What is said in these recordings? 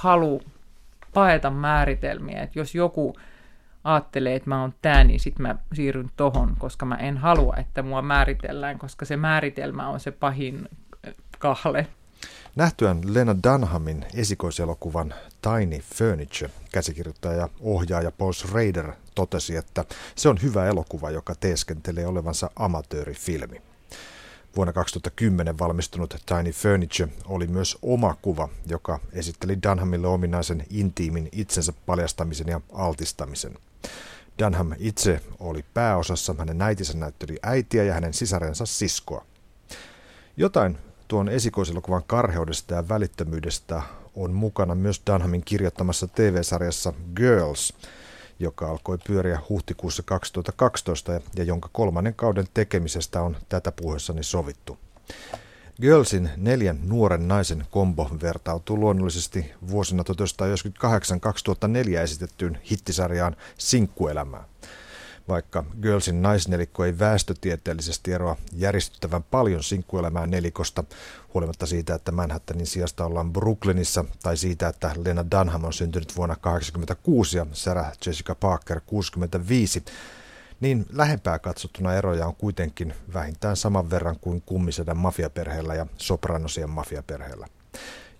halu paeta määritelmiä, että jos joku ajattelee, että mä oon tää, niin sitten mä siirryn tohon, koska mä en halua, että mua määritellään, koska se määritelmä on se pahin kahle. Nähtyään Lena Dunhamin esikoiselokuvan Tiny Furniture, käsikirjoittaja ja ohjaaja Paul Schrader totesi, että se on hyvä elokuva, joka teeskentelee olevansa amatöörifilmi. Vuonna 2010 valmistunut Tiny Furniture oli myös oma kuva, joka esitteli Dunhamille ominaisen intiimin itsensä paljastamisen ja altistamisen. Dunham itse oli pääosassa, hänen äitinsä näytteli äitiä ja hänen sisarensa siskoa. Jotain tuon esikoiselokuvan karheudesta ja välittömyydestä on mukana myös Dunhamin kirjoittamassa TV-sarjassa Girls, joka alkoi pyöriä huhtikuussa 2012 ja jonka kolmannen kauden tekemisestä on tätä puheessani sovittu. Girlsin neljän nuoren naisen kombo vertautuu luonnollisesti vuosina 1998-2004 esitettyyn hittisarjaan Sinkkuelämää. Vaikka Girlsin naisnelikko ei väestötieteellisesti eroa järistyttävän paljon sinkkuelämään nelikosta, huolimatta siitä, että Manhattanin sijasta ollaan Brooklynissa, tai siitä, että Lena Dunham on syntynyt vuonna 1986 ja Sarah Jessica Parker 65, niin lähempää katsottuna eroja on kuitenkin vähintään saman verran kuin kummisedän mafiaperheellä ja sopranosien mafiaperheellä.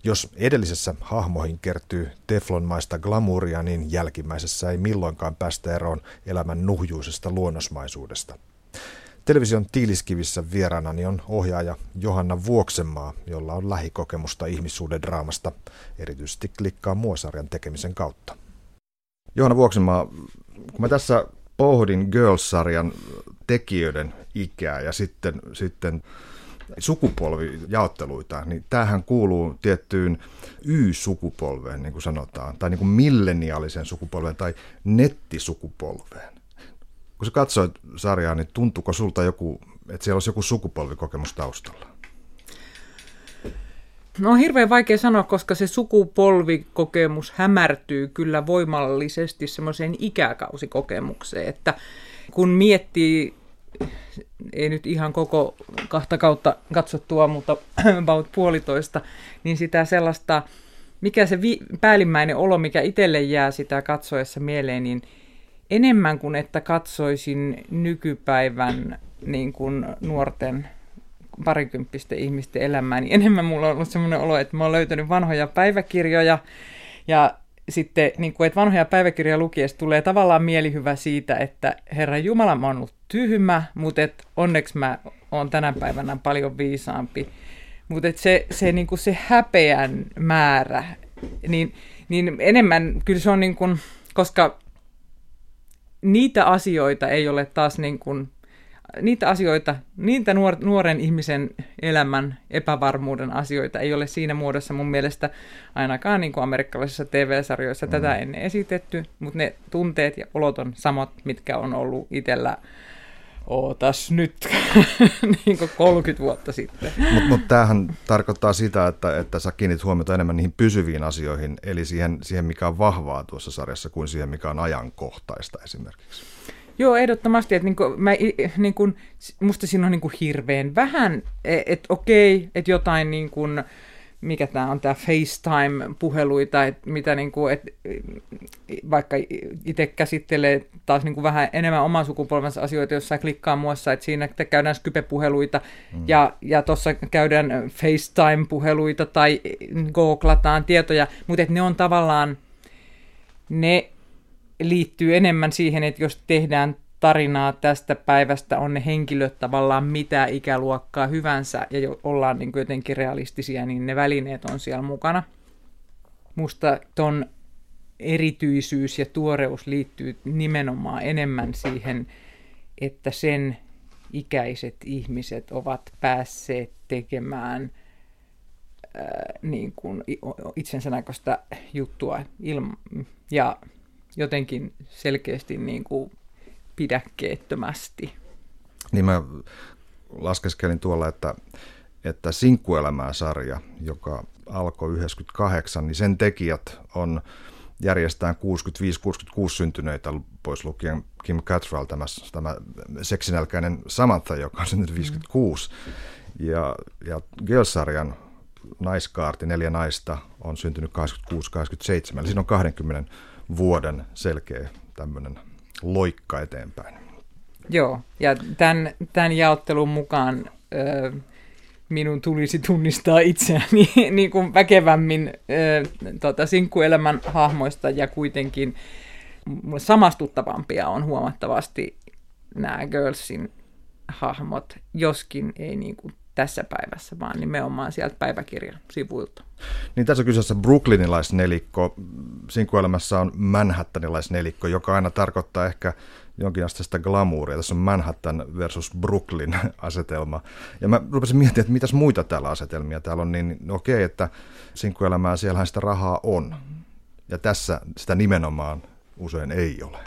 Jos edellisessä hahmoihin kertyy teflonmaista glamouria, niin jälkimmäisessä ei milloinkaan päästä eroon elämän nuhjuisesta luonnosmaisuudesta. Television tiiliskivissä vieraanani on ohjaaja Johanna Vuoksenmaa, jolla on lähikokemusta ihmissuuden draamasta, erityisesti klikkaa muosarjan tekemisen kautta. Johanna Vuoksenmaa, kun mä tässä pohdin Girls-sarjan tekijöiden ikää ja sitten, sitten sukupolvijaotteluita, niin tämähän kuuluu tiettyyn Y-sukupolveen, niin kuin sanotaan, tai niin kuin milleniaalisen sukupolveen tai nettisukupolveen. Kun sä katsoit sarjaa, niin tuntuuko sulta joku, että siellä olisi joku sukupolvikokemus taustalla? No on hirveän vaikea sanoa, koska se sukupolvikokemus hämärtyy kyllä voimallisesti semmoiseen ikäkausikokemukseen, että kun miettii ei nyt ihan koko kahta kautta katsottua, mutta about puolitoista, niin sitä sellaista, mikä se vi- päällimmäinen olo, mikä itselle jää sitä katsoessa mieleen, niin enemmän kuin että katsoisin nykypäivän niin kuin nuorten parikymppisten ihmisten elämää, niin enemmän mulla on ollut sellainen olo, että mä oon löytänyt vanhoja päiväkirjoja ja sitten, niin kuin, että vanhoja päiväkirjoja lukiessa tulee tavallaan mielihyvä siitä, että Herra Jumala, mä oon ollut tyhmä, mutta et onneksi mä oon tänä päivänä paljon viisaampi. Mutta se, se, niin kuin se häpeän määrä, niin, niin enemmän kyllä se on niin kuin, koska niitä asioita ei ole taas niin kuin niitä asioita, niitä nuor, nuoren ihmisen elämän epävarmuuden asioita ei ole siinä muodossa mun mielestä ainakaan niin kuin amerikkalaisissa TV-sarjoissa mm. tätä ennen esitetty, mutta ne tunteet ja olot on samat, mitkä on ollut itsellä ootas nyt niin kuin 30 vuotta sitten. Mutta mut tämähän tarkoittaa sitä, että, että sä kiinnit huomiota enemmän niihin pysyviin asioihin, eli siihen, siihen, mikä on vahvaa tuossa sarjassa, kuin siihen, mikä on ajankohtaista esimerkiksi. Joo, ehdottomasti. Että niinku, mä, niinku, musta siinä on niinku hirveän vähän, että okei, että jotain niinku, mikä tämä on tämä FaceTime-puheluita, että mitä niinku, et, vaikka itse käsittelee taas niinku vähän enemmän oman sukupolvensa asioita, jossa klikkaa muassa, että siinä käydään Skype-puheluita mm. ja, ja tuossa käydään FaceTime-puheluita tai googlataan tietoja, mutta ne on tavallaan, ne liittyy enemmän siihen, että jos tehdään tarinaa tästä päivästä, on ne henkilöt tavallaan mitä ikäluokkaa hyvänsä ja ollaan niin jotenkin realistisia, niin ne välineet on siellä mukana. Musta ton erityisyys ja tuoreus liittyy nimenomaan enemmän siihen, että sen ikäiset ihmiset ovat päässeet tekemään ää, niin kuin itsensä näköistä juttua ilma- ja jotenkin selkeästi niin kuin pidäkkeettömästi. Niin mä laskeskelin tuolla, että, että Sinkkuelämää sarja, joka alkoi 98, niin sen tekijät on järjestään 65-66 syntyneitä, pois lukien Kim Cattrall, tämä, tämä seksinälkäinen Samantha, joka on syntynyt 56. Mm. Ja, ja Girls-sarjan naiskaarti, neljä naista, on syntynyt 86-87. Eli siinä on 20 vuoden selkeä tämmöinen loikka eteenpäin. Joo, ja tämän, tämän jaottelun mukaan ö, minun tulisi tunnistaa itseäni niin kuin väkevämmin ö, tota, sinkkuelämän hahmoista ja kuitenkin samastuttavampia on huomattavasti nämä Girlsin hahmot, joskin ei niin kuin tässä päivässä, vaan nimenomaan sieltä päiväkirjan sivuilta. Niin tässä on kyseessä brooklynilaisnelikko. Sinkuelämässä on manhattanilaisnelikko, joka aina tarkoittaa ehkä jonkinasteista glamouria. Tässä on Manhattan versus Brooklyn asetelma. Ja mä rupesin miettimään, että mitäs muita täällä asetelmia täällä on, niin okei, että sinkuelämää siellähän sitä rahaa on. Ja tässä sitä nimenomaan usein ei ole.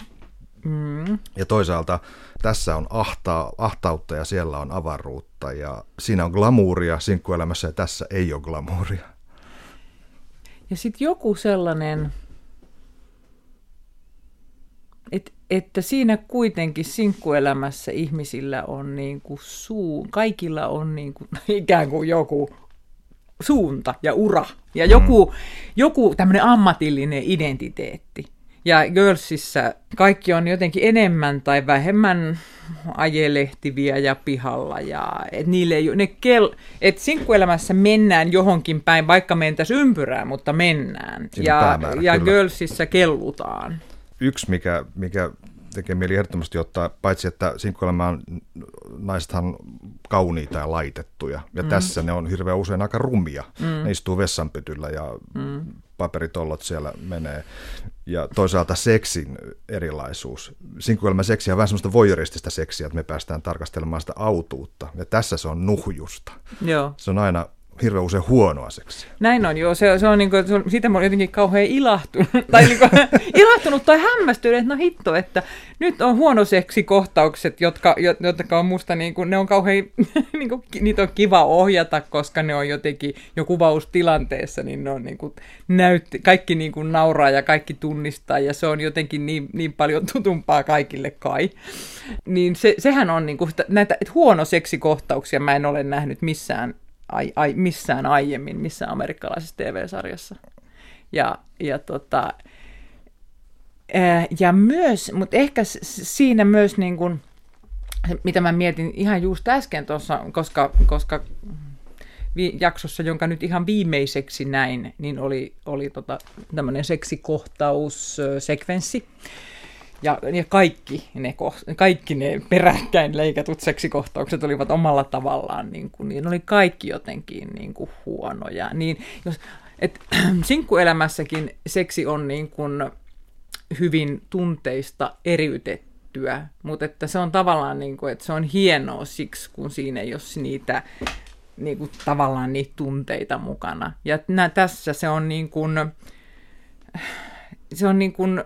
Mm. Ja toisaalta tässä on ahta, ahtautta ja siellä on avaruutta ja siinä on glamuuria sinkkuelämässä ja tässä ei ole glamuuria. Ja sitten joku sellainen, et, että siinä kuitenkin sinkkuelämässä ihmisillä on niin kuin suu, kaikilla on niin kuin, ikään kuin joku suunta ja ura ja joku, mm. joku tämmöinen ammatillinen identiteetti. Ja Girlsissa kaikki on jotenkin enemmän tai vähemmän ajelehtiviä ja pihalla. Ja, et niille ei, ne kel, et sinkkuelämässä mennään johonkin päin, vaikka mentäisiin ympyrää, mutta mennään. Siinä ja, päämäärä, ja Girlsissa kellutaan. Yksi, mikä, mikä tekee mieli ehdottomasti ottaa, paitsi että sinkkuelämään naisethan kauniita ja laitettuja. Ja mm. tässä ne on hirveän usein aika rumia. Mm. Ne istuu vessanpytyllä ja mm. paperitollot siellä menee. Ja toisaalta seksin erilaisuus. Sinkkuelämä seksi on vähän semmoista voyeuristista seksiä, että me päästään tarkastelemaan sitä autuutta. Ja tässä se on nuhjusta. Joo. Se on aina hirveän usein huonoa seksiä. Näin on, joo. Se, se on, niin kuin, se on, siitä mä olen jotenkin kauhean ilahtunut, tai niin kuin, ilahtunut tai hämmästynyt, että no hitto, että nyt on huono seksikohtaukset, jotka, jotka on musta, niin kuin, ne on kauhean, niin kuin, niitä on kiva ohjata, koska ne on jotenkin jo kuvaustilanteessa, niin ne on niin kuin, näytti, kaikki niin kuin nauraa ja kaikki tunnistaa, ja se on jotenkin niin, niin paljon tutumpaa kaikille kai. Niin se, sehän on niin kuin, näitä, että huono seksikohtauksia mä en ole nähnyt missään ai, ai, missään aiemmin, missään amerikkalaisessa TV-sarjassa. Ja, ja, tota, ja myös, mutta ehkä siinä myös niin kuin, mitä mä mietin ihan just äsken tuossa, koska, koska jaksossa, jonka nyt ihan viimeiseksi näin, niin oli, oli tota, tämmöinen seksikohtaussekvenssi. Ja, ja kaikki, ne, kaikki ne peräkkäin leikatut seksikohtaukset olivat omalla tavallaan, niin kuin, niin oli kaikki jotenkin niin kuin huonoja. Niin, jos, et, sinkkuelämässäkin seksi on niin kuin hyvin tunteista eriytettyä, mutta että se on tavallaan niin kuin, että se on hienoa siksi, kun siinä ei ole niitä niin kuin, tavallaan niitä tunteita mukana. Ja nä, tässä se on niin kuin, se on niin kuin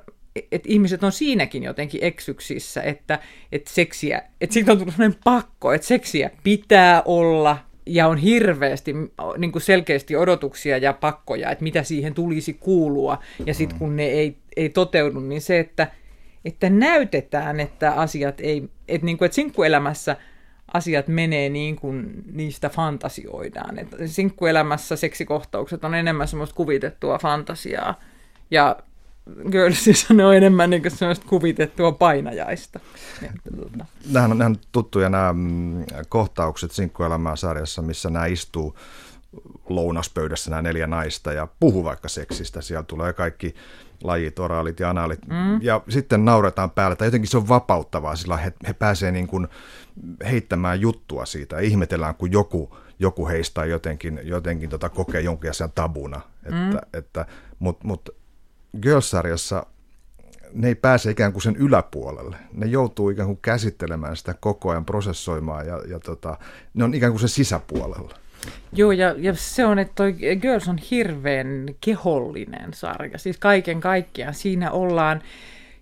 että ihmiset on siinäkin jotenkin eksyksissä, että, että seksiä, että siitä on tullut sellainen pakko, että seksiä pitää olla, ja on hirveästi niin kuin selkeästi odotuksia ja pakkoja, että mitä siihen tulisi kuulua, ja sitten kun ne ei, ei toteudu, niin se, että, että näytetään, että asiat ei, että, niin kuin, että sinkkuelämässä asiat menee niin kuin niistä fantasioidaan. Että sinkkuelämässä seksikohtaukset on enemmän semmoista kuvitettua fantasiaa, ja Girlsissä ne on enemmän niin sellaista kuvitettua painajaista. Tuota. Nämähän on, on tuttuja nämä mm, kohtaukset Sinkkuelämää sarjassa, missä nämä istuu lounaspöydässä nämä neljä naista ja puhuu vaikka seksistä. Siellä tulee kaikki lajit, oraalit ja anaalit. Mm. Ja sitten nauretaan päällä. Tai jotenkin se on vapauttavaa, sillä he, he pääsevät niin kuin heittämään juttua siitä. Ihmetellään, kun joku, joku heistä jotenkin, jotenkin tota kokee jonkin asian tabuna. Että, mm. että, Mutta mut Girls-sarjassa ne ei pääse ikään kuin sen yläpuolelle. Ne joutuu ikään kuin käsittelemään sitä koko ajan, prosessoimaan ja, ja tota, ne on ikään kuin se sisäpuolella. Joo, ja, ja se on, että toi Girls on hirveän kehollinen sarja. Siis kaiken kaikkiaan siinä ollaan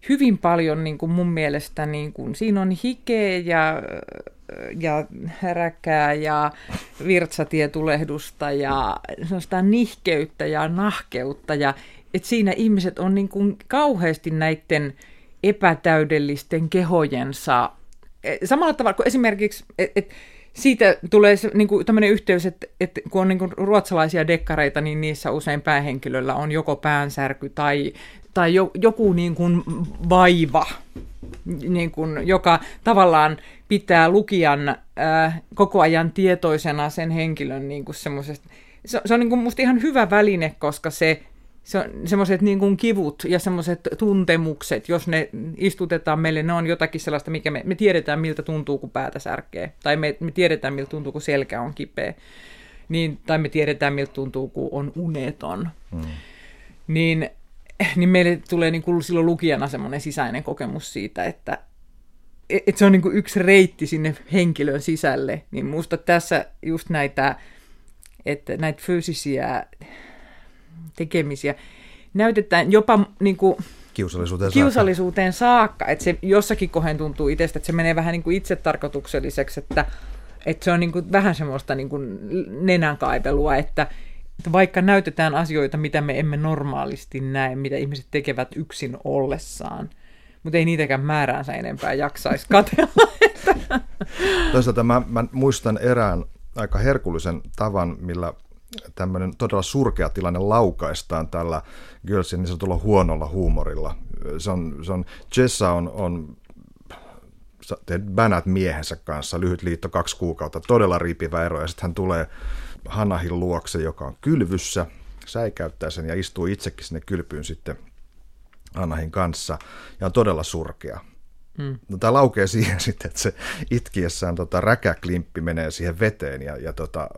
hyvin paljon niin kuin mun mielestä, niin kuin, siinä on hikeä ja, ja häräkää ja virtsatietulehdusta ja nihkeyttä ja nahkeutta ja että siinä ihmiset on niin kuin kauheasti näiden epätäydellisten kehojensa, e, samalla tavalla kuin esimerkiksi, että et, siitä tulee niin kuin, tämmöinen yhteys, että, että kun on niin kuin, ruotsalaisia dekkareita, niin niissä usein päähenkilöllä on joko päänsärky tai, tai jo, joku niin kuin, vaiva, niin kuin, joka tavallaan pitää lukijan äh, koko ajan tietoisena sen henkilön niin kuin semmoisesta. Se, se on niin kuin musta ihan hyvä väline, koska se se on semmoiset niin kuin kivut ja semmoiset tuntemukset, jos ne istutetaan meille, ne on jotakin sellaista, mikä me, me tiedetään, miltä tuntuu, kun päätä särkee. Tai me, me tiedetään, miltä tuntuu, kun selkä on kipeä. Niin, tai me tiedetään, miltä tuntuu, kun on uneton. Hmm. Niin, niin meille tulee niin kuin silloin lukijana semmoinen sisäinen kokemus siitä, että et se on niin kuin yksi reitti sinne henkilön sisälle. Niin musta tässä just näitä, että näitä fyysisiä tekemisiä näytetään jopa niin kuin, kiusallisuuteen, kiusallisuuteen saakka. saakka. Että se jossakin kohden tuntuu itsestä, että se menee vähän niin kuin itsetarkoitukselliseksi, että, että se on niin kuin vähän semmoista niin kuin nenänkaipelua, että, että vaikka näytetään asioita, mitä me emme normaalisti näe, mitä ihmiset tekevät yksin ollessaan, mutta ei niitäkään määräänsä enempää jaksaisi katella. Toisaalta mä, mä muistan erään aika herkullisen tavan, millä tämmöinen todella surkea tilanne laukaistaan tällä Girlsin niin sanotulla huonolla huumorilla. Se on, se on, Jessa on, on bänät miehensä kanssa, lyhyt liitto kaksi kuukautta, todella riipivä ero, ja sitten hän tulee Hanahin luokse, joka on kylvyssä, säikäyttää sen ja istuu itsekin sinne kylpyyn sitten Anahin kanssa, ja on todella surkea. Mm. No, tämä laukee siihen sitten, että se itkiessään tota, räkäklimppi menee siihen veteen ja, ja tota,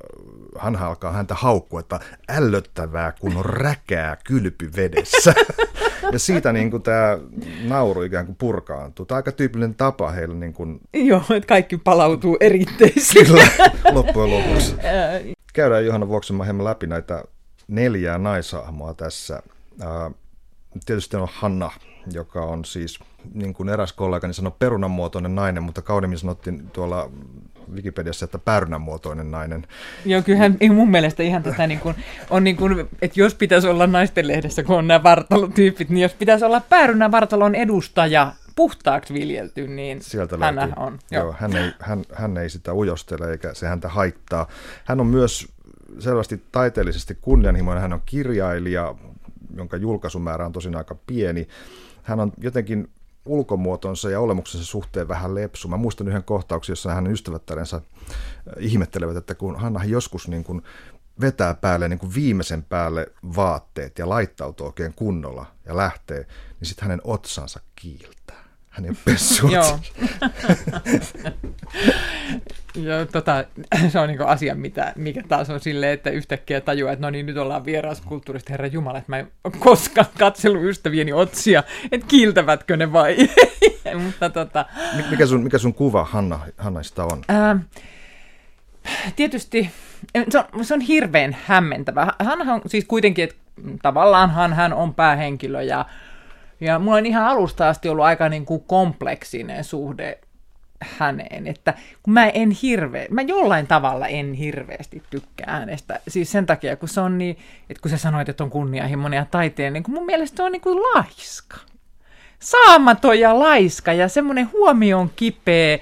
hän alkaa häntä haukkua, että ällöttävää, kun on räkää kylpy vedessä. ja siitä niin kuin, tämä nauru ikään kuin purkaantuu. Tämä on aika tyypillinen tapa heillä. Niin kuin... Joo, että kaikki palautuu eritteisiin. Kyllä, loppujen lopuksi. Käydään Johanna Vuoksenmaa hieman läpi näitä neljää naisahmoa tässä. Tietysti on Hanna, joka on siis, niin kuin eräs kollegani sanoi, perunamuotoinen nainen, mutta kaudemmin sanottiin tuolla Wikipediassa, että päärynänmuotoinen nainen. Joo, kyllähän mun mielestä ihan tätä niin kuin, on niin kuin, että jos pitäisi olla naisten lehdessä, kun on nämä vartalotyypit, niin jos pitäisi olla päärynän vartalon edustaja, puhtaaksi viljelty, niin Sieltä hän on. Joo. Joo, hän, ei, hän, hän ei sitä ujostele eikä se häntä haittaa. Hän on myös selvästi taiteellisesti kunnianhimoinen. Hän on kirjailija, jonka julkaisumäärä on tosin aika pieni hän on jotenkin ulkomuotonsa ja olemuksensa suhteen vähän lepsu. Mä muistan yhden kohtauksen, jossa hänen ystävättärensä äh, ihmettelevät, että kun Hanna joskus niin kuin vetää päälle niin kuin viimeisen päälle vaatteet ja laittautuu oikein kunnolla ja lähtee, niin sitten hänen otsansa kiiltää. Hän ei ole Joo. Joo, tota, se on niin asia, mitä, mikä taas on silleen, että yhtäkkiä tajuaa, että no niin, nyt ollaan kulttuurista, Herra Jumala, että mä en koskaan katsellut ystävieni otsia, että kiiltävätkö ne vai Mutta tota... Mikä sun, mikä sun kuva Hanna, Hannaista on? Ää, tietysti se on, se on hirveän hämmentävä. Hän on siis kuitenkin, että tavallaan hän on päähenkilö ja ja mulla on ihan alusta asti ollut aika niin kuin kompleksinen suhde häneen, että kun mä en hirveä, mä jollain tavalla en hirveästi tykkää hänestä, siis sen takia, kun se on niin, että kun sä sanoit, että on kunnianhimoinen ja taiteen, niin kun mun mielestä se on niin kuin laiska. Saamaton ja laiska ja semmoinen huomioon kipeä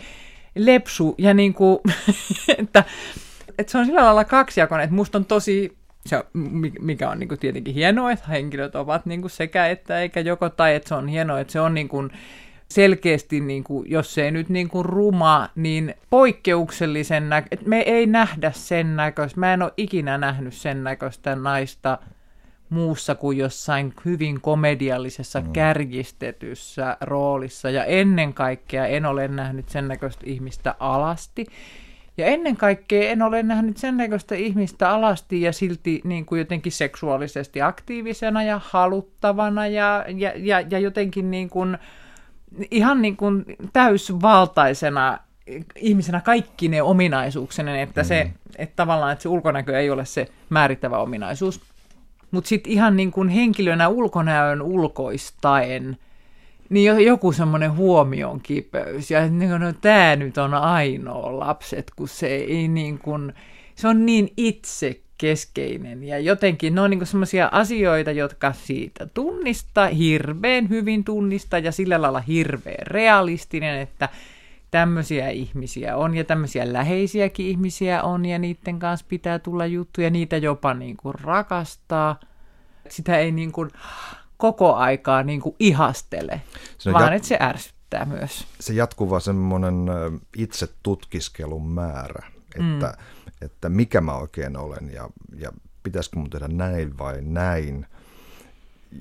lepsu ja niin kuin, että, että se on sillä lailla kaksijakoinen, että musta on tosi se, mikä on niin kuin tietenkin hienoa, että henkilöt ovat niin kuin sekä että eikä joko tai, että se on hienoa, että se on niin kuin selkeästi, niin kuin, jos se ei nyt niin kuin ruma, niin poikkeuksellisen näkö, että me ei nähdä sen näköistä, mä en ole ikinä nähnyt sen näköistä naista muussa kuin jossain hyvin komediallisessa mm. kärjistetyssä roolissa, ja ennen kaikkea en ole nähnyt sen näköistä ihmistä alasti, ja ennen kaikkea en ole nähnyt sen näköistä ihmistä alasti ja silti niin kuin jotenkin seksuaalisesti aktiivisena ja haluttavana ja, ja, ja, ja jotenkin niin kuin, ihan niin kuin täysvaltaisena ihmisenä kaikki ne ominaisuuksinen, että, mm. se, että tavallaan että se ulkonäkö ei ole se määrittävä ominaisuus. Mutta sitten ihan niin kuin henkilönä ulkonäön ulkoistaen – niin joku semmoinen huomion kipeys. Ja niin kuin, no, tämä nyt on ainoa lapset, kun se ei niin kuin, se on niin itse keskeinen ja jotenkin ne on niin semmoisia asioita, jotka siitä tunnistaa, hirveän hyvin tunnistaa ja sillä lailla hirveän realistinen, että tämmöisiä ihmisiä on ja tämmöisiä läheisiäkin ihmisiä on ja niiden kanssa pitää tulla juttuja, niitä jopa niin kuin rakastaa. Sitä ei niin kuin koko aikaa niin kuin ihastele, se vaan jat- että se ärsyttää myös. Se jatkuva semmoinen itse tutkiskelun määrä, että, mm. että mikä mä oikein olen ja, ja pitäisikö mun tehdä näin vai näin,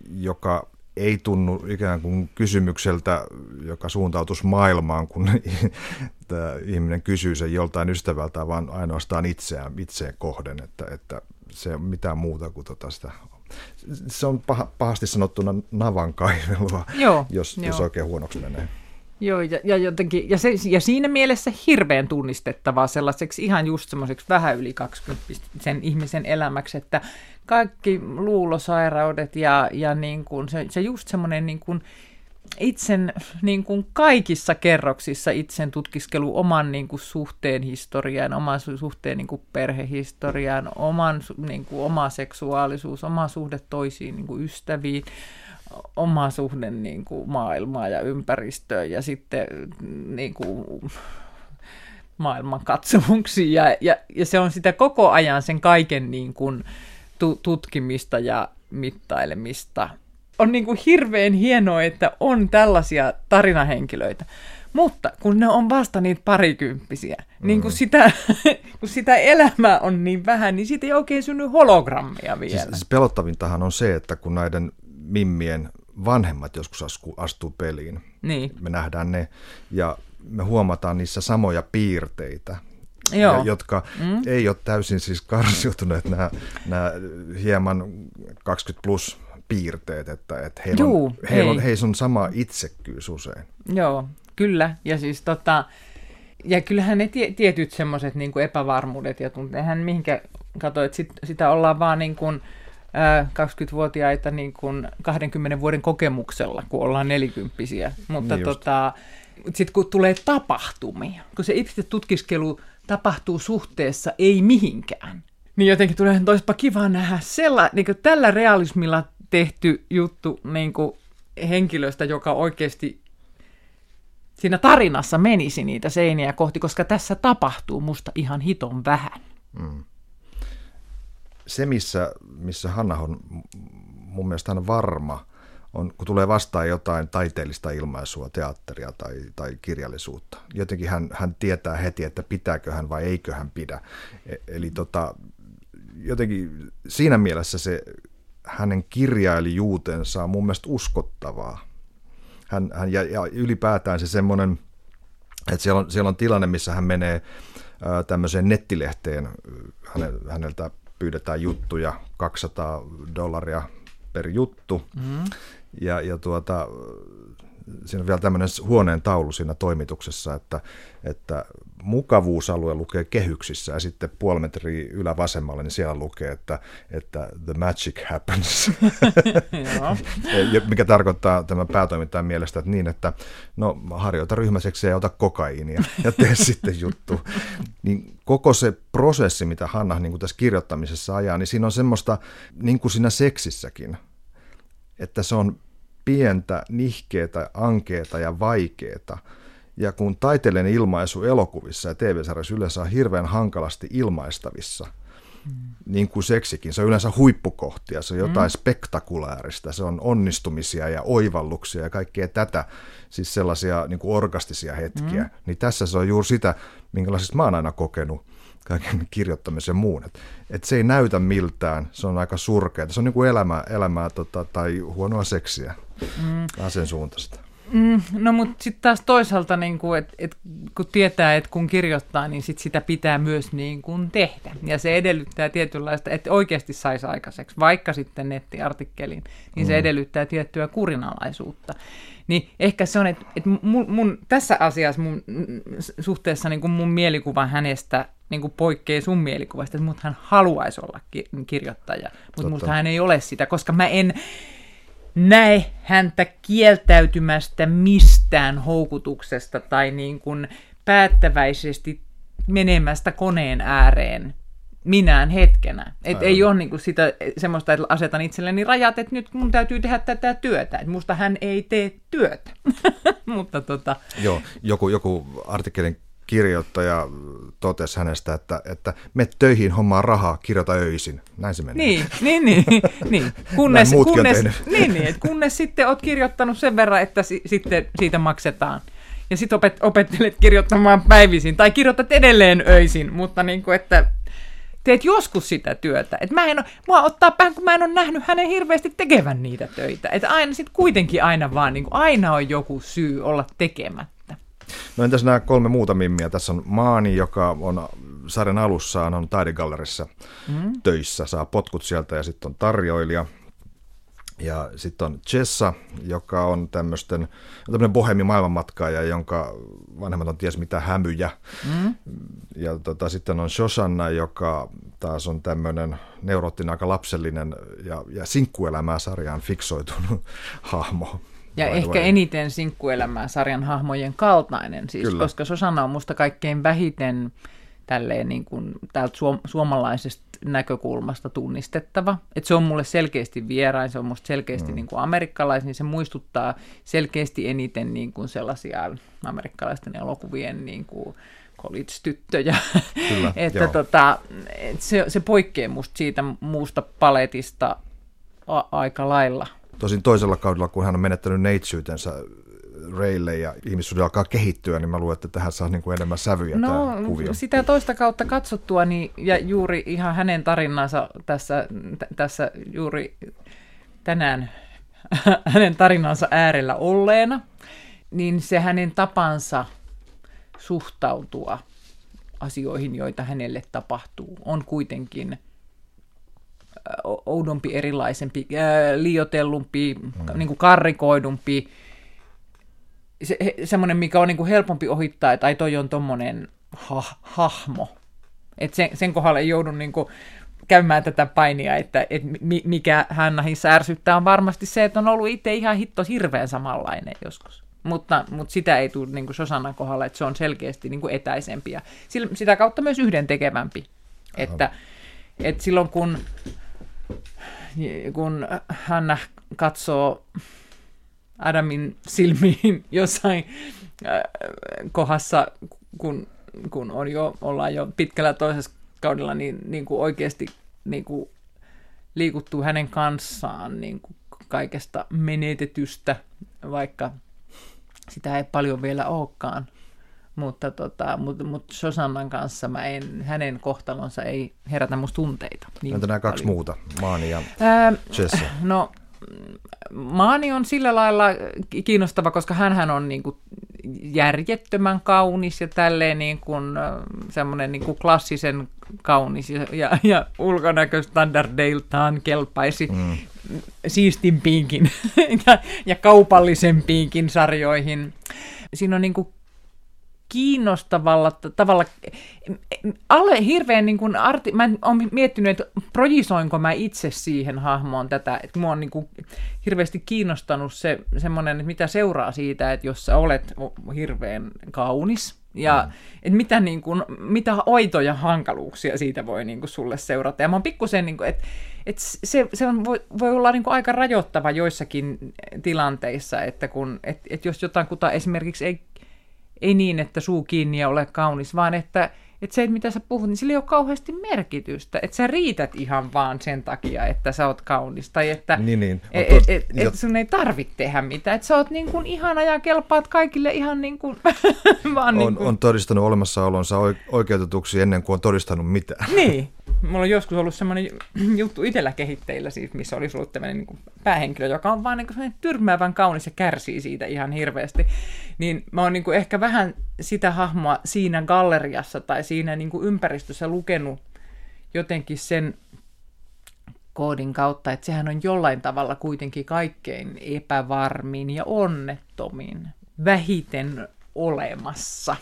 joka ei tunnu ikään kuin kysymykseltä, joka suuntautuisi maailmaan, kun tämä ihminen kysyy sen joltain ystävältä, vaan ainoastaan itseään, itseen kohden, että, että se on mitään muuta kuin tota sitä se on pah, pahasti sanottuna navan kaivelua, joo, jos, joo. jos oikein huonoksi menee. Joo, ja, ja, jotenkin, ja, se, ja siinä mielessä hirveän tunnistettavaa sellaiseksi ihan just semmoiseksi vähän yli 20 sen ihmisen elämäksi, että kaikki luulosairaudet ja, ja niin kuin se, se just semmoinen niin kuin itsen niin kuin kaikissa kerroksissa itsen tutkiskelu oman niin kuin suhteen historiaan, oman suhteen niin kuin perhehistoriaan, oman, niin kuin, oma seksuaalisuus, oma suhde toisiin niin kuin ystäviin, oma suhde niin kuin maailmaa ja ympäristöön ja sitten niin kuin, maailman katsomuksiin. Ja, ja, ja se on sitä koko ajan sen kaiken niin kuin, tu, tutkimista ja mittailemista. On niin kuin hirveän hienoa, että on tällaisia tarinahenkilöitä. Mutta kun ne on vasta niitä parikymppisiä, mm. niin kun mm. sitä, kun sitä elämää on niin vähän, niin siitä ei oikein synny hologrammia vielä. Siis, siis pelottavintahan on se, että kun näiden mimmien vanhemmat joskus astuu, astuu peliin, niin. me nähdään ne ja me huomataan niissä samoja piirteitä, Joo. jotka mm. ei ole täysin siis karsiutuneet nämä, nämä hieman 20 plus piirteet, että, että heillä, Juu, on, heillä, on, heissä on sama itsekkyys usein. Joo, kyllä. Ja siis tota, ja kyllähän ne tie, tietyt semmoiset niin epävarmuudet ja tunteehan mihinkä katsoit, sit, sitä ollaan vaan niin kuin, 20-vuotiaita niin kuin 20 vuoden kokemuksella, kun ollaan nelikymppisiä. Mutta niin tota, sitten kun tulee tapahtumia, kun se itse tutkiskelu tapahtuu suhteessa ei mihinkään, niin jotenkin tulee toispa kiva nähdä sella, niin kuin tällä realismilla tehty juttu niin kuin henkilöstä, joka oikeasti siinä tarinassa menisi niitä seiniä kohti, koska tässä tapahtuu musta ihan hiton vähän. Mm se, missä, missä Hanna on mun mielestä aina varma, on, kun tulee vastaan jotain taiteellista ilmaisua, teatteria tai, tai kirjallisuutta. Jotenkin hän, hän tietää heti, että pitääkö hän vai eikö hän pidä. E, eli tota, jotenkin siinä mielessä se hänen kirjailijuutensa on mun mielestä uskottavaa. Hän, hän, ja, ja ylipäätään se semmoinen, että siellä on, siellä on tilanne, missä hän menee ää, tämmöiseen nettilehteen häneltä pyydetään juttuja 200 dollaria per juttu. Mm. Ja, ja tuota, siinä on vielä tämmöinen huoneen taulu siinä toimituksessa, että, että mukavuusalue lukee kehyksissä ja sitten puoli metriä ylävasemmalle, niin siellä lukee, että, että the magic happens. Mikä tarkoittaa tämän päätoimittajan mielestä, että niin, että no harjoita ryhmäseksi ja ota kokaiinia ja tee sitten juttu. Niin koko se prosessi, mitä Hanna niin kuin tässä kirjoittamisessa ajaa, niin siinä on semmoista, niin kuin siinä seksissäkin, että se on pientä, nihkeetä, ankeeta ja vaikeeta. Ja kun taiteellinen ilmaisu elokuvissa ja TV-sarjassa yleensä on hirveän hankalasti ilmaistavissa, mm. niin kuin seksikin, se on yleensä huippukohtia, se on jotain mm. spektakulaarista, se on onnistumisia ja oivalluksia ja kaikkea tätä, siis sellaisia niin kuin orgastisia hetkiä. Mm. Niin tässä se on juuri sitä, minkälaisista mä oon aina kokenut kaiken kirjoittamisen muun. Et, et se ei näytä miltään, se on aika surkeaa. Se on niin kuin elämää, elämää tota, tai huonoa seksiä, mm. sen suuntaista. Mm, no mutta sitten taas toisaalta, niin kun, et, et, kun tietää, että kun kirjoittaa, niin sit sitä pitää myös niin kun tehdä. Ja se edellyttää tietynlaista, että oikeasti saisi aikaiseksi, vaikka sitten nettiartikkelin, niin mm. se edellyttää tiettyä kurinalaisuutta. Niin ehkä se on, että, että mun, mun, tässä asiassa mun suhteessa niin mun mielikuva hänestä niin kuin poikkeaa sun mielikuvasta, että mut hän haluaisi olla ki- kirjoittaja, mutta mut hän ei ole sitä, koska mä en näe häntä kieltäytymästä mistään houkutuksesta tai niin kuin päättäväisesti menemästä koneen ääreen minään hetkenä. Et ei ole niin kuin sitä semmoista, että asetan itselleni rajat, että nyt mun täytyy tehdä tätä työtä. Et musta hän ei tee työtä. Mutta tota... Joo, joku, joku artikkelin kirjoittaja totesi hänestä, että, että me töihin hommaa rahaa, kirjoita öisin. Näin se menee. Niin, niin, niin. niin. Kunnes, kunnes, niin, niin, että kunnes sitten olet kirjoittanut sen verran, että si, sitten siitä maksetaan. Ja sitten opet, opettelet kirjoittamaan päivisin, tai kirjoitat edelleen öisin, mutta niin kuin, että teet joskus sitä työtä. Et mä en ole, mua ottaa päähän, kun mä en ole nähnyt hänen hirveästi tekevän niitä töitä. Että aina sitten kuitenkin aina vaan, niin kuin, aina on joku syy olla tekemättä. No entäs nämä kolme muuta mimmiä? Tässä on Maani, joka on sarjan alussaan on taidegallerissa mm. töissä, saa potkut sieltä ja sitten on tarjoilija. Ja sitten on Chessa, joka on tämmöisten, tämmöinen bohemi maailmanmatkaaja, jonka vanhemmat on ties mitä hämyjä. Mm. Ja tota, sitten on Shosanna, joka taas on tämmöinen neuroottinen, aika lapsellinen ja, ja sinkkuelämää sarjaan fiksoitunut hahmo. Ja vai, ehkä vai. eniten sinkkuelämää sarjan hahmojen kaltainen, siis, koska Sosanna on musta kaikkein vähiten tälleen niin kuin täältä suom- suomalaisesta näkökulmasta tunnistettava. Että se on mulle selkeästi vierain, se on musta selkeästi mm. niin kuin amerikkalais, niin se muistuttaa selkeästi eniten niin kuin sellaisia amerikkalaisten elokuvien niin kuin college-tyttöjä. Kyllä, että tota, et se, se poikkeaa musta siitä muusta paletista a- aika lailla. Tosin toisella kaudella, kun hän on menettänyt neitsyytensä Raylle ja ihmissuhde alkaa kehittyä, niin mä luulen, että tähän saa niin kuin enemmän sävyjä no, tämä kuvio. sitä toista kautta katsottua, niin, ja juuri ihan hänen tarinansa tässä, t- tässä juuri tänään hänen tarinansa äärellä olleena, niin se hänen tapansa suhtautua asioihin, joita hänelle tapahtuu, on kuitenkin oudompi, erilaisempi, liotellumpi, mm. niin kuin karrikoidumpi, se, semmoinen, mikä on niin kuin helpompi ohittaa, että ai toi on tommonen ha, hahmo. Et sen, sen kohdalla ei joudu niin kuin käymään tätä painia, että, että mikä Hannahissa ärsyttää on varmasti se, että on ollut itse ihan hitto hirveän samanlainen joskus. Mutta, mutta sitä ei tule niin Sosannan kohdalla, että se on selkeästi niin kuin etäisempi ja sitä kautta myös yhdentekevämpi. Että, että silloin kun, kun Hanna katsoo Adamin silmiin jossain äh, kohdassa, kun, kun on jo, ollaan jo pitkällä toisessa kaudella, niin, niin kuin oikeasti niin kuin liikuttuu hänen kanssaan niin kuin kaikesta menetetystä, vaikka sitä ei paljon vielä olekaan. Mutta, tota, mutta, mutta Sosannan kanssa mä en, hänen kohtalonsa ei herätä musta tunteita. Niin Entä nämä kaksi paljon. muuta, Maani ja Ää, Jesse? No Maani on sillä lailla kiinnostava, koska hän on niin kuin järjettömän kaunis ja tälleen niin kuin, semmoinen niin kuin klassisen kaunis ja, ja, ja ulkonäköstandardeiltaan kelpaisi mm. siistimpiinkin ja, ja kaupallisempiinkin sarjoihin. Siinä on niin kuin kiinnostavalla tavalla, alle hirveän niin kuin arti, mä oon miettinyt, että projisoinko mä itse siihen hahmoon tätä, että mua on niin kuin hirveästi kiinnostanut se semmoinen, että mitä seuraa siitä, että jos sä olet hirveän kaunis, ja mm. että mitä, niin kuin, mitä oitoja hankaluuksia siitä voi niin kuin sulle seurata. Ja mä oon pikkusen, niin kuin, että, että se, se on, voi, voi olla niin kuin aika rajoittava joissakin tilanteissa, että kun, että, että jos jotain kuta esimerkiksi ei ei niin, että suu kiinni ja ole kaunis, vaan että, että se, että mitä sä puhut, niin sillä ei ole kauheasti merkitystä. Että sä riität ihan vaan sen takia, että sä oot kaunis. Tai että niin, niin. Et, et, et, et sun ei tarvitse tehdä mitään. Että sä oot niin kuin ihana ja kelpaat kaikille ihan niin kuin... vaan on, niin kuin... on todistanut olemassaolonsa oikeutetuksi ennen kuin on todistanut mitään. Niin, mulla on joskus ollut semmoinen juttu itsellä kehitteillä, siis, missä oli ollut tämmöinen niin päähenkilö, joka on vaan niin tyrmäävän kaunis ja kärsii siitä ihan hirveästi. Niin mä oon niin ehkä vähän sitä hahmoa siinä galleriassa tai siinä niin ympäristössä lukenut jotenkin sen koodin kautta, että sehän on jollain tavalla kuitenkin kaikkein epävarmin ja onnettomin, vähiten olemassa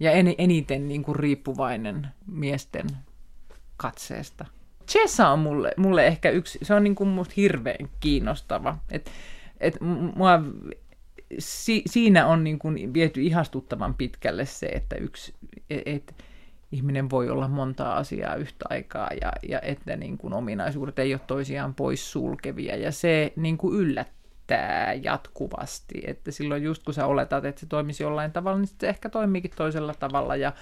ja en, eniten niin kuin riippuvainen miesten katseesta. Chessa on mulle, mulle ehkä yksi, se on niin kuin musta hirveän kiinnostava. Et, et mua, si, siinä on niin kuin viety ihastuttavan pitkälle se, että yksi, et, ihminen voi olla monta asiaa yhtä aikaa ja, ja että niin kuin ominaisuudet ei ole toisiaan pois sulkevia ja se niin kuin yllättää jatkuvasti, että silloin just kun sä oletat, että se toimisi jollain tavalla, niin se ehkä toimiikin toisella tavalla ja,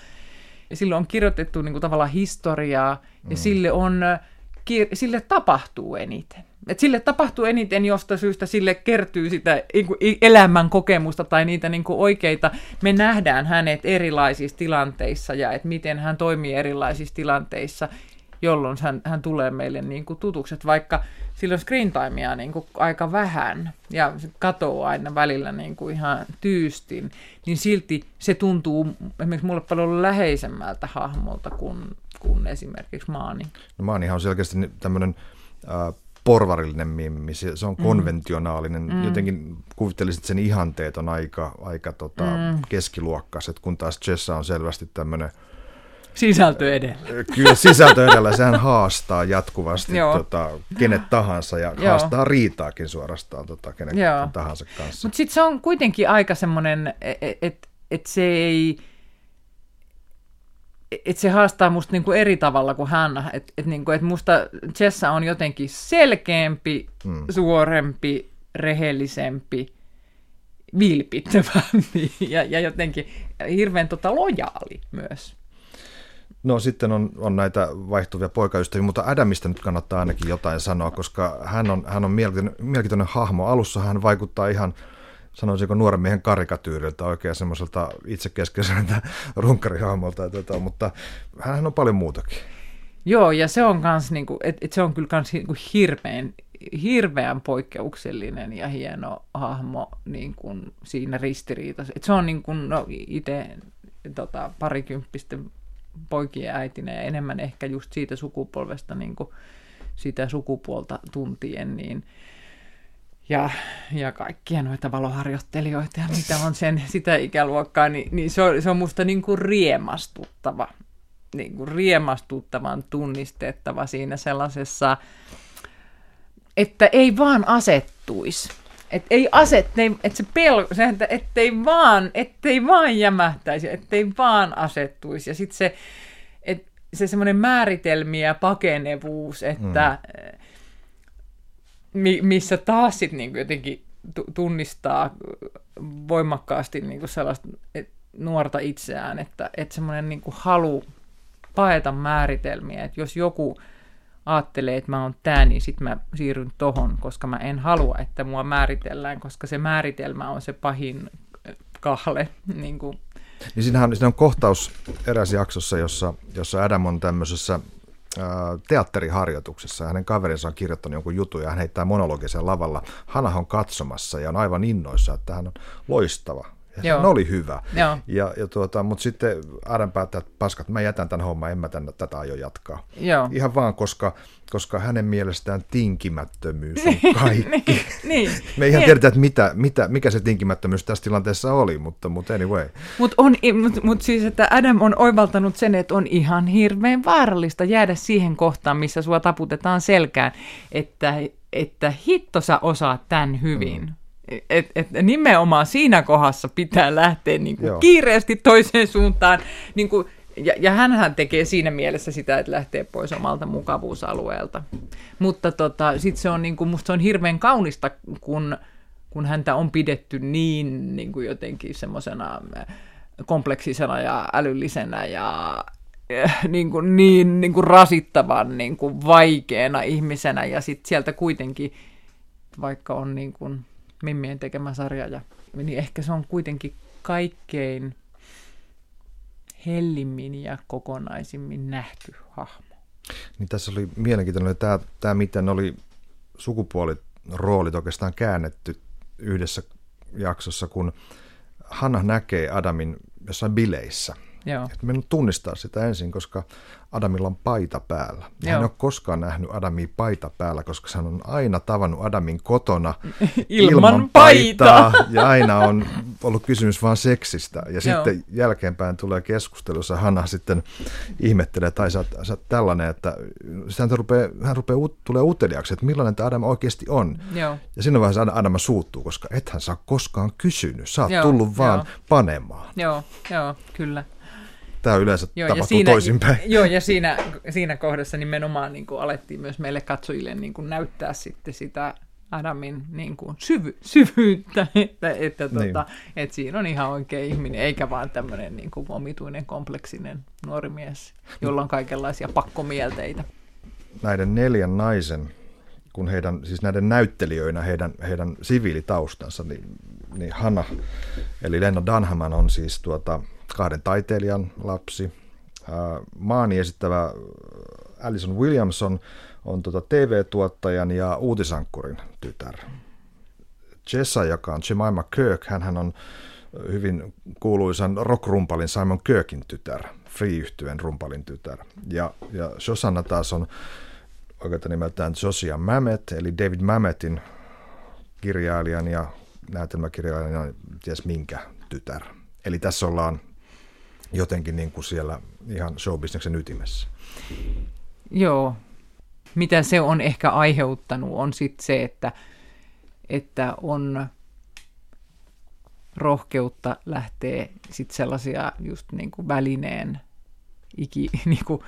ja silloin on kirjoitettu niin kuin tavallaan historiaa ja mm. sille on sille tapahtuu eniten. Et sille tapahtuu eniten josta syystä sille kertyy sitä niin elämän kokemusta tai niitä niin kuin oikeita. Me nähdään hänet erilaisissa tilanteissa ja että miten hän toimii erilaisissa tilanteissa, jolloin hän, hän tulee meille niin kuin tutukset, vaikka silloin screen timea niin kuin aika vähän ja se katoaa aina välillä niin kuin ihan tyystin, niin silti se tuntuu esimerkiksi mulle paljon läheisemmältä hahmolta kuin, kuin esimerkiksi Maani. No Maanihan on selkeästi tämmöinen äh, porvarillinen mimmi, se, se on mm. konventionaalinen. Mm. Jotenkin kuvittelisit, että sen ihanteet on aika, aika tota, mm. keskiluokkaiset, kun taas Jessa on selvästi tämmöinen Sisältö edellä. Kyllä, sisältö edellä. Sehän haastaa jatkuvasti tota, kenet tahansa ja Joo. haastaa riitaakin suorastaan tota, kenet Joo. tahansa kanssa. Mutta sitten se on kuitenkin aika semmoinen, että e, et, et se ei että se haastaa musta niinku eri tavalla kuin hän. Että et niinku, et musta Jessa on jotenkin selkeämpi, mm. suorempi, rehellisempi, vilpittömämpi ja, ja jotenkin hirveän tota lojaali myös. No sitten on, on näitä vaihtuvia poikaystäviä, mutta Adamista nyt kannattaa ainakin jotain sanoa, koska hän on, hän on mielenkiintoinen, mielenkiintoinen hahmo. Alussa hän vaikuttaa ihan sanoisinko nuoren miehen karikatyyriltä, oikein semmoiselta itsekeskeiseltä runkkarihahmolta, tota, mutta hän on paljon muutakin. Joo, ja se on kans, niinku, et, et se on kyllä kans niinku hirveän, hirveän poikkeuksellinen ja hieno hahmo niin kuin siinä ristiriitassa. Et se on niin kuin, no, itse tota, parikymppisten poikien äitinä ja enemmän ehkä just siitä sukupolvesta niin kuin sitä sukupuolta tuntien, niin ja, ja kaikkia noita valoharjoittelijoita ja mitä on sen, sitä ikäluokkaa, niin, niin se, on, se on musta niin kuin riemastuttava, niin kuin riemastuttavan tunnistettava siinä sellaisessa, että ei vaan asettuisi. Et ei aset, et se pelko, se, että ettei vaan, ettei vaan jämähtäisi, ettei vaan asettuisi. Ja sitten se, et, se semmoinen määritelmiä ja pakenevuus, että mm. mi, missä taas sitten niin jotenkin tunnistaa voimakkaasti niin sellaista et, nuorta itseään, että et semmoinen niin halu paeta määritelmiä, että jos joku ajattelee, että mä oon tää, niin sitten mä siirryn tohon, koska mä en halua, että mua määritellään, koska se määritelmä on se pahin kahle. Niin, kuin. niin siinähän, siinä on kohtaus eräs jaksossa, jossa, jossa Adam on tämmöisessä teatteriharjoituksessa hänen kaverinsa on kirjoittanut jonkun jutun ja hän heittää monologisen lavalla. Hana on katsomassa ja on aivan innoissa, että hän on loistava Joo. oli hyvä. Joo. Ja, ja tuota, mutta sitten Adam päättää, että paskat, mä jätän tämän homman, en mä tämän, tätä aio jatkaa. Joo. Ihan vaan, koska, koska hänen mielestään tinkimättömyys on kaikki. niin, niin. Me ei ihan niin. tiedetä, että mitä, mitä, mikä se tinkimättömyys tässä tilanteessa oli, mutta, mutta anyway. Mutta mut, mut siis, että Adam on oivaltanut sen, että on ihan hirveän vaarallista jäädä siihen kohtaan, missä sua taputetaan selkään, että, että hitto sä osaat tämän hyvin. Mm et, et nimenomaan siinä kohdassa pitää lähteä niin kuin kiireesti toiseen suuntaan. Niin kuin, ja, ja hänhän tekee siinä mielessä sitä, että lähtee pois omalta mukavuusalueelta. Mutta tota, sitten se on, niin kuin, musta se on hirveän kaunista, kun, kun häntä on pidetty niin, niin kuin jotenkin semmoisena kompleksisena ja älyllisenä ja niin, kuin, niin, niin kuin rasittavan, niin kuin vaikeana ihmisenä. Ja sitten sieltä kuitenkin, vaikka on niin kuin Mimmien tekemä sarja, ja, niin ehkä se on kuitenkin kaikkein hellimmin ja kokonaisimmin nähty hahmo. Niin tässä oli mielenkiintoinen tämä, tämä miten oli sukupuoliroolit oikeastaan käännetty yhdessä jaksossa, kun Hanna näkee Adamin jossain bileissä. Joo. Et tunnistaa sitä ensin, koska Adamilla on paita päällä. Ja hän ei ole koskaan nähnyt Adamia paita päällä, koska hän on aina tavannut Adamin kotona ilman, ilman paitaa. paitaa. Ja aina on ollut kysymys vain seksistä. Ja Joo. sitten jälkeenpäin tulee keskustelussa, Hanna sitten ihmettelee, tai sä, sä tällainen, että hän rupeaa, hän rupeaa tulee uteliaaksi, että millainen tämä Adam oikeasti on. Joo. Ja siinä vaiheessa Adam suuttuu, koska ethän sä koskaan kysynyt, sä oot Joo, tullut vaan Joo. panemaan. Joo, Joo kyllä Tämä yleensä joo, tapahtuu siinä, toisinpäin. Joo, ja siinä, siinä kohdassa nimenomaan niin kuin alettiin myös meille katsojille niin kuin näyttää sitten sitä Adamin niin kuin syvy, syvyyttä, että, että, niin. tota, että siinä on ihan oikea ihminen, eikä vaan tämmöinen niin kuin omituinen, kompleksinen nuori mies, jolla on kaikenlaisia pakkomielteitä. Näiden neljän naisen, kun heidän, siis näiden näyttelijöinä heidän, heidän siviilitaustansa, niin, niin Hanna, eli Lenno Danhaman on siis tuota, kahden taiteilijan lapsi. Maani esittävä Alison Williamson on tota TV-tuottajan ja uutisankkurin tytär. Jessa, joka on Jemima Kirk, hän on hyvin kuuluisan rockrumpalin Simon Kirkin tytär, Free-yhtyeen rumpalin tytär. Ja, ja Shosanna taas on oikein nimeltään Josiah Mamet, eli David Mametin kirjailijan ja näytelmäkirjailijan ja ties minkä tytär. Eli tässä ollaan jotenkin niin kuin siellä ihan showbisneksen ytimessä. Joo. Mitä se on ehkä aiheuttanut on sitten se, että, että on rohkeutta lähtee sitten sellaisia just niin kuin välineen, iki, niin kuin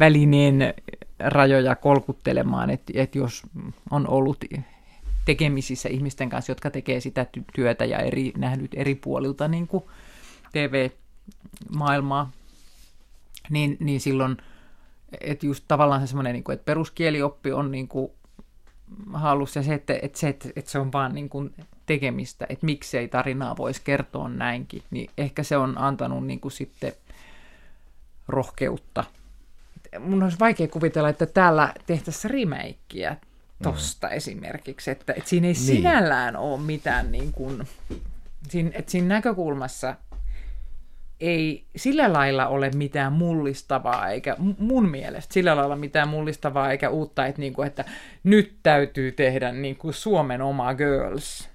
välineen rajoja kolkuttelemaan, että, että jos on ollut tekemisissä ihmisten kanssa, jotka tekee sitä työtä ja eri, nähnyt eri puolilta niin kuin TV-maailmaa, niin, niin silloin, että just tavallaan se semmoinen, niin kuin, että peruskielioppi on niin kuin hallussa ja se, että, että, se, että, että se on vaan niin kuin tekemistä, että miksei tarinaa voisi kertoa näinkin, niin ehkä se on antanut niin kuin sitten rohkeutta. Mun olisi vaikea kuvitella, että täällä tehtäisiin remakeä tosta mm. esimerkiksi, että, että siinä ei niin. sinällään ole mitään niin kuin, siinä, että siinä näkökulmassa ei sillä lailla ole mitään mullistavaa, eikä mun mielestä sillä lailla mitään mullistavaa eikä uutta, että, niin kuin, että nyt täytyy tehdä niin kuin Suomen oma Girls.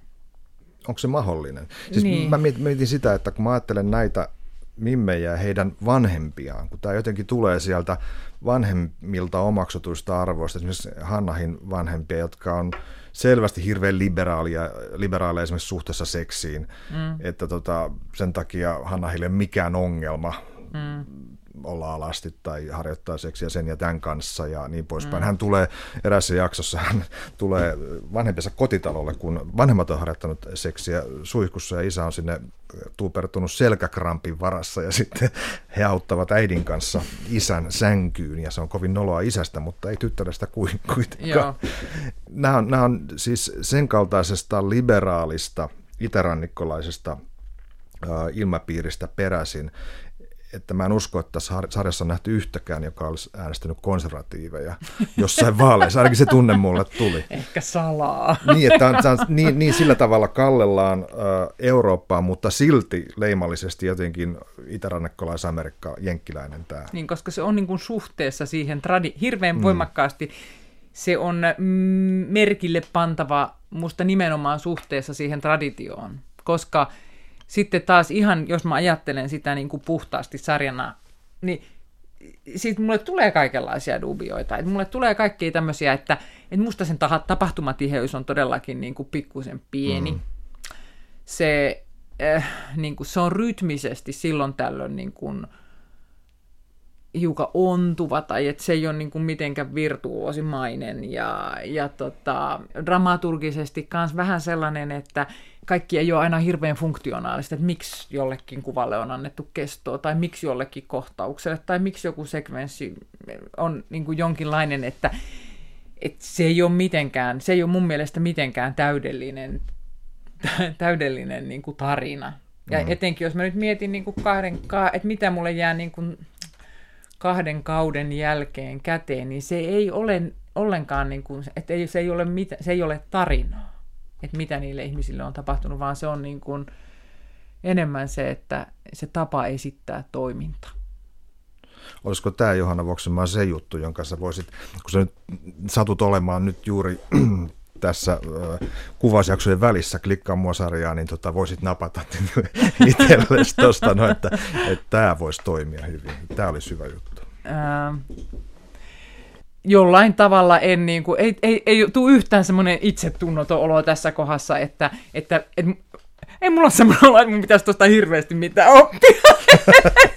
Onko se mahdollinen? Siis niin. mä mietin sitä, että kun mä ajattelen näitä mimmejä ja heidän vanhempiaan, kun tämä jotenkin tulee sieltä vanhemmilta omaksutuista arvoista, esimerkiksi Hannahin vanhempia, jotka on selvästi hirveän liberaalia, liberaaleja esimerkiksi suhteessa seksiin, mm. että tota, sen takia Hannahille mikään ongelma. Mm olla alasti tai harjoittaa seksiä sen ja tämän kanssa ja niin poispäin. Mm. Hän tulee erässä jaksossa, hän tulee vanhempiensa kotitalolle, kun vanhemmat on harjoittanut seksiä suihkussa ja isä on sinne tuupertunut selkäkrampin varassa ja sitten he auttavat äidin kanssa isän sänkyyn ja se on kovin noloa isästä, mutta ei tyttärestä kuitenkaan. Nämä on, nämä on siis sen kaltaisesta liberaalista itärannikkolaisesta ilmapiiristä peräisin, että mä en usko, että tässä sarjassa on nähty yhtäkään, joka olisi äänestänyt konservatiiveja jossain vaaleissa. Ainakin se tunne mulle tuli. Ehkä salaa. Niin, että on, on, niin, niin sillä tavalla kallellaan Eurooppaa, mutta silti leimallisesti jotenkin itärannekkolais-Amerikka, jenkkiläinen tämä. Niin, koska se on niin kuin suhteessa siihen tradi- hirveän mm. voimakkaasti. Se on mm, merkille pantava musta nimenomaan suhteessa siihen traditioon, koska – sitten taas ihan, jos mä ajattelen sitä niin kuin puhtaasti sarjana, niin sitten mulle tulee kaikenlaisia dubioita. Et mulle tulee kaikkia tämmöisiä, että, että musta sen tapahtumatiheys on todellakin niin kuin pikkusen pieni. Mm. Se, äh, niin kuin, se on rytmisesti silloin tällöin niin kuin, hiukan ontuva tai että se ei ole niin kuin mitenkään virtuosimainen ja, ja tota, dramaturgisesti myös vähän sellainen, että kaikki ei ole aina hirveän funktionaalista, että miksi jollekin kuvalle on annettu kestoa, tai miksi jollekin kohtaukselle, tai miksi joku sekvenssi on niin kuin jonkinlainen, että, että se ei ole mitenkään, se ei ole mun mielestä mitenkään täydellinen, täydellinen niin kuin tarina. Ja mm. etenkin jos mä nyt mietin, niin kuin kahden, että mitä mulle jää niin kuin kahden kauden jälkeen käteen, niin se ei ole ollenkaan, niin kuin, että ei, se, ei ole mit, se ei ole tarinaa että mitä niille ihmisille on tapahtunut, vaan se on niin kuin enemmän se, että se tapa esittää toiminta. Olisiko tämä Johanna Voksenmaa se juttu, jonka sä voisit, kun sä nyt satut olemaan nyt juuri tässä äh, kuvausjaksojen välissä, klikkaa mua sarjaa, niin tota, voisit napata itsellesi tuosta, no, että, että tämä voisi toimia hyvin. Tämä olisi hyvä juttu. Ähm, jollain tavalla en niin kuin, ei, ei, ei tule yhtään semmoinen itsetunnoton olo tässä kohdassa, että, että, että ei mulla ole semmoinen olo, että mun pitäisi tuosta hirveästi mitään oppia.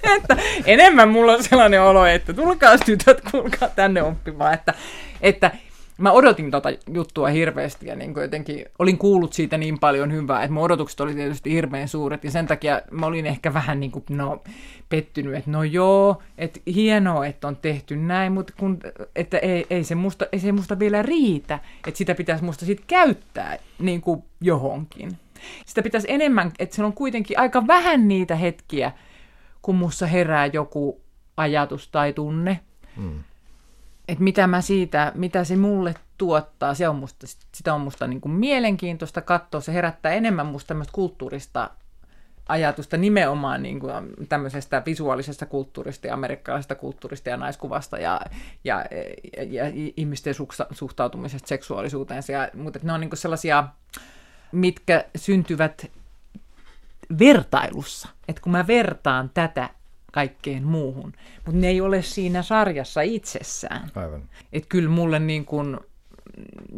että enemmän mulla on sellainen olo, että tulkaa tytöt, tulkaa tänne oppimaan. Että, että mä odotin tota juttua hirveästi ja niin jotenkin olin kuullut siitä niin paljon hyvää, että mun odotukset oli tietysti hirveän suuret ja sen takia mä olin ehkä vähän niin kuin, no, pettynyt, että no joo, että hienoa, että on tehty näin, mutta kun, että ei, ei, se musta, ei se musta vielä riitä, että sitä pitäisi musta sitten käyttää niin kuin johonkin. Sitä pitäisi enemmän, että se on kuitenkin aika vähän niitä hetkiä, kun mussa herää joku ajatus tai tunne. Mm että mitä mä siitä, mitä se mulle tuottaa, se on musta, sitä on musta niin kuin mielenkiintoista katsoa, se herättää enemmän musta tämmöistä kulttuurista ajatusta nimenomaan niin kuin tämmöisestä visuaalisesta kulttuurista ja amerikkalaisesta kulttuurista ja naiskuvasta ja, ja, ja, ja ihmisten suhtautumisesta seksuaalisuuteen. Ja, mutta ne on niin kuin sellaisia, mitkä syntyvät vertailussa. Että kun mä vertaan tätä kaikkeen muuhun. Mutta ne ei ole siinä sarjassa itsessään. Aivan. Et kyllä mulle niin kun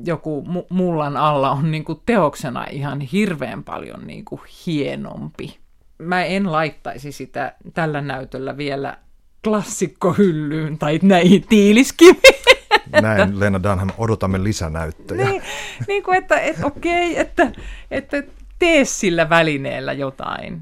joku mullan alla on niin kuin teoksena ihan hirveän paljon niin kuin hienompi. Mä en laittaisi sitä tällä näytöllä vielä klassikkohyllyyn tai näihin tiiliskiviin. Näin, Lena Dunham, odotamme lisänäyttöjä. Niin, niin kuin, että, että okei, että, että tee sillä välineellä jotain.